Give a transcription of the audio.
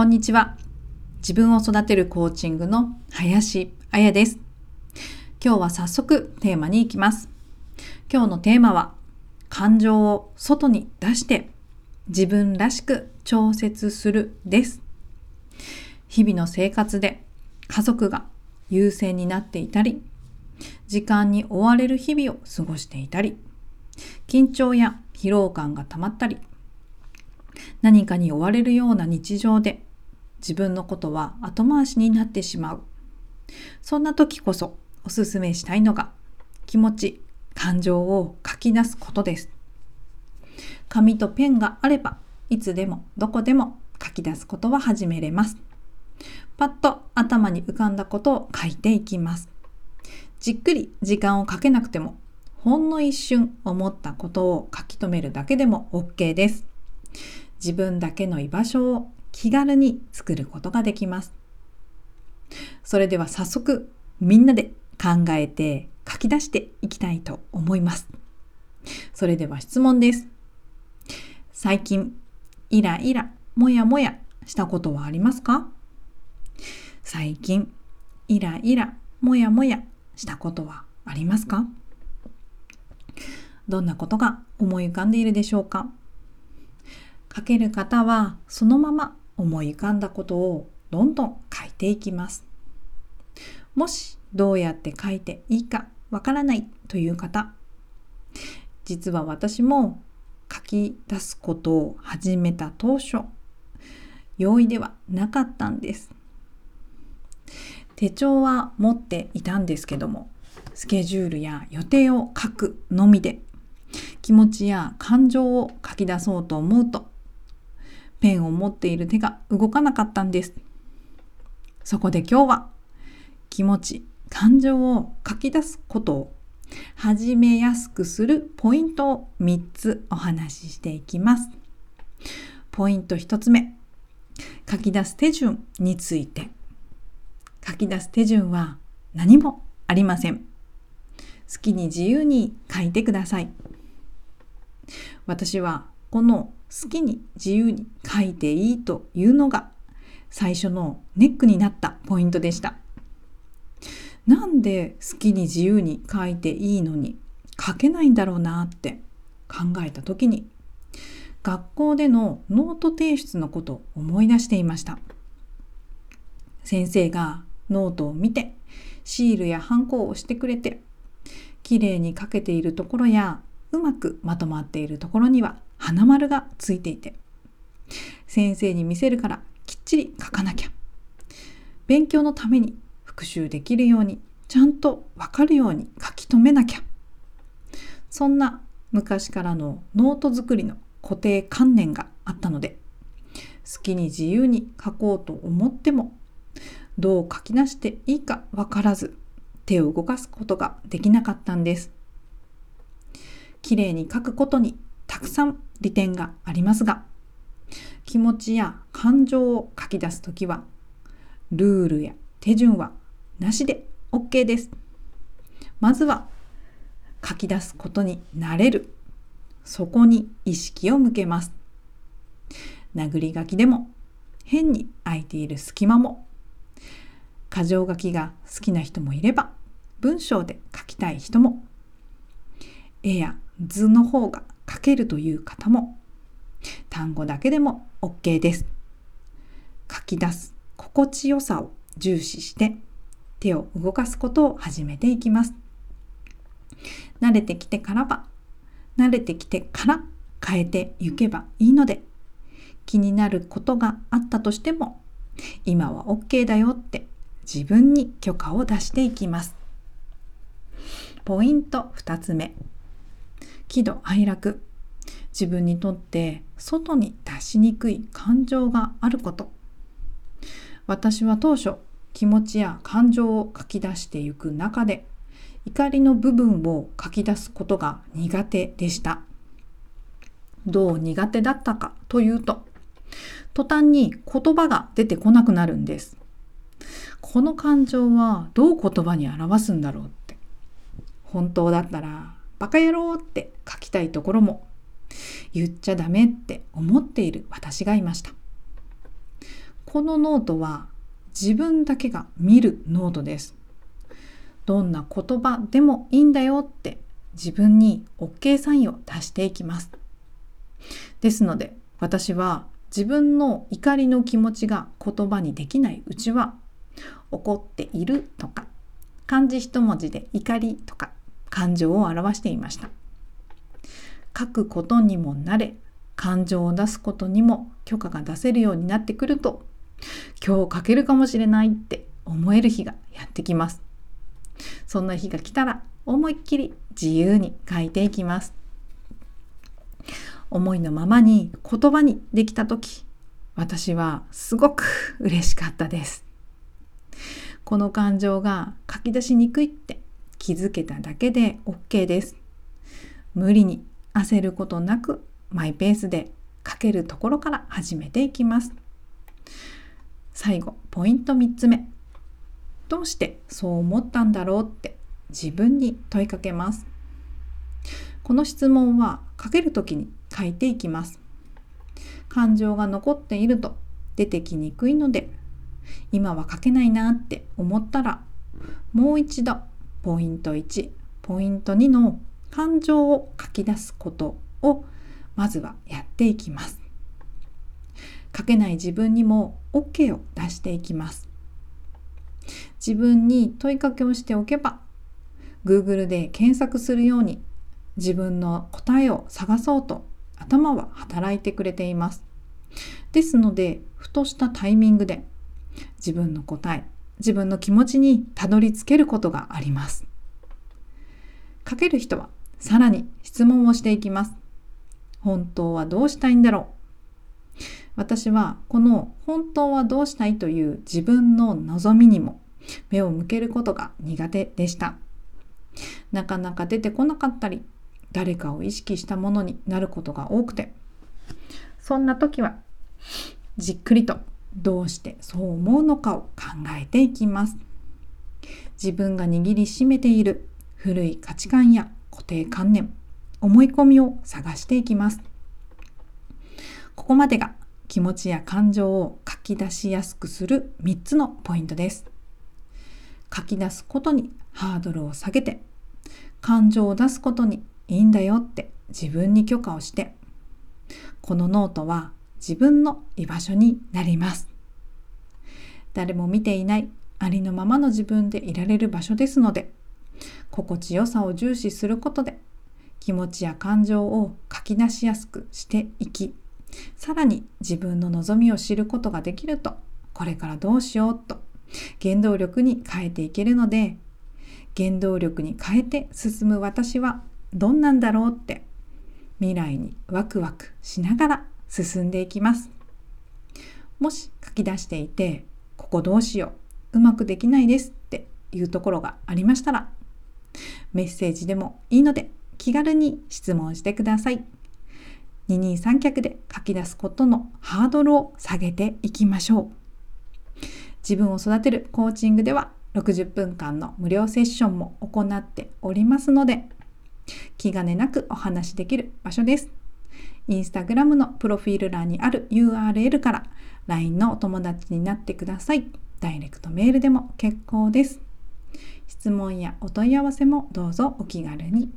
こんにちは。自分を育てるコーチングの林彩です。今日は早速テーマに行きます。今日のテーマは感情を外に出して自分らしく調節するです。日々の生活で家族が優先になっていたり、時間に追われる日々を過ごしていたり、緊張や疲労感が溜まったり、何かに追われるような日常で自分のことは後回しになってしまう。そんな時こそおすすめしたいのが気持ち、感情を書き出すことです。紙とペンがあればいつでもどこでも書き出すことは始めれます。パッと頭に浮かんだことを書いていきます。じっくり時間をかけなくてもほんの一瞬思ったことを書き留めるだけでも OK です。自分だけの居場所を気軽に作ることができます。それでは早速みんなで考えて書き出していきたいと思います。それでは質問です。最近イライラ、もやもやしたことはありますか？最近イライラ、もやもやしたことはありますか？どんなことが思い浮かんでいるでしょうか？書ける方はそのまま思い浮かんだことをどんどん書いていきます。もしどうやって書いていいかわからないという方、実は私も書き出すことを始めた当初、容易ではなかったんです。手帳は持っていたんですけども、スケジュールや予定を書くのみで気持ちや感情を書き出そうと思うとペンを持っている手が動かなかったんです。そこで今日は気持ち、感情を書き出すことを始めやすくするポイントを3つお話ししていきます。ポイント1つ目、書き出す手順について。書き出す手順は何もありません。好きに自由に書いてください。私はこの好きに自由に書いていいというのが最初のネックになったポイントでした。なんで好きに自由に書いていいのに書けないんだろうなって考えた時に学校でのノート提出のことを思い出していました。先生がノートを見てシールやハンコを押してくれて綺麗に書けているところやうまくまとまっているところには花丸がついていて、先生に見せるからきっちり書かなきゃ。勉強のために復習できるように、ちゃんとわかるように書き留めなきゃ。そんな昔からのノート作りの固定観念があったので、好きに自由に書こうと思っても、どう書き出していいかわからず、手を動かすことができなかったんです。綺麗に書くことにたくさん利点がありますが、気持ちや感情を書き出すときは、ルールや手順はなしで OK です。まずは書き出すことになれる。そこに意識を向けます。殴り書きでも変に空いている隙間も箇条書きが好きな人もいれば文章で書きたい人も絵や図の方が書けるという方も単語だけでも OK です。書き出す心地よさを重視して手を動かすことを始めていきます。慣れてきてからは慣れてきてから変えていけばいいので気になることがあったとしても今は OK だよって自分に許可を出していきます。ポイント2つ目喜怒哀楽。自分にとって外に出しにくい感情があること。私は当初気持ちや感情を書き出していく中で怒りの部分を書き出すことが苦手でした。どう苦手だったかというと途端に言葉が出てこなくなるんです。この感情はどう言葉に表すんだろうって。本当だったらバカ野郎って書きたいところも言っちゃダメって思っている私がいました。このノートは自分だけが見るノートです。どんな言葉でもいいんだよって自分に OK サインを出していきます。ですので私は自分の怒りの気持ちが言葉にできないうちは怒っているとか漢字一文字で怒りとか感情を表していました。書くことにも慣れ感情を出すことにも許可が出せるようになってくると今日書けるかもしれないって思える日がやってきます。そんな日が来たら思いっきり自由に書いていきます。思いのままに言葉にできた時私はすごく嬉しかったです。この感情が書き出しにくいって気づけただけで OK です。無理に焦ることなくマイペースで書けるところから始めていきます。最後、ポイント3つ目。どうしてそう思ったんだろうって自分に問いかけます。この質問は書けるときに書いていきます。感情が残っていると出てきにくいので今は書けないなって思ったらもう一度ポイント1ポイント2の感情を書き出すことをまずはやっていきます書けない自分にも OK を出していきます自分に問いかけをしておけば Google で検索するように自分の答えを探そうと頭は働いてくれています。ですので、ふとしたタイミングで自分の答え、自分の気持ちにたどり着けることがあります。書ける人はさらに質問をしていきます。本当はどうしたいんだろう私はこの本当はどうしたいという自分の望みにも目を向けることが苦手でした。なかなか出てこなかったり、誰かを意識したものになることが多くてそんな時はじっくりとどうしてそう思うのかを考えていきます。自分が握りしめている古い価値観や固定観念思い込みを探していきます。ここまでが気持ちや感情を書き出しやすくする3つのポイントです。書き出すことにハードルを下げて感情を出すことにいいんだよって自分に許可をして、このノートは自分の居場所になります。誰も見ていないありのままの自分でいられる場所ですので、心地よさを重視することで気持ちや感情を書き出しやすくしていき、さらに自分の望みを知ることができると、これからどうしようと原動力に変えていけるので、原動力に変えて進む私はどんなんだろうって未来にワクワクしながら進んでいきます。もし書き出していて、ここどうしよう、うまくできないですっていうところがありましたら、メッセージでもいいので気軽に質問してください。二人三脚で書き出すことのハードルを下げていきましょう。自分を育てるコーチングでは60分間の無料セッションも行っておりますので、気兼ねなくお話しできる場所です。インスタグラムのプロフィール欄にある URL から LINE のお友達になってください。ダイレクトメールでも結構です。質問やお問い合わせもどうぞお気軽に。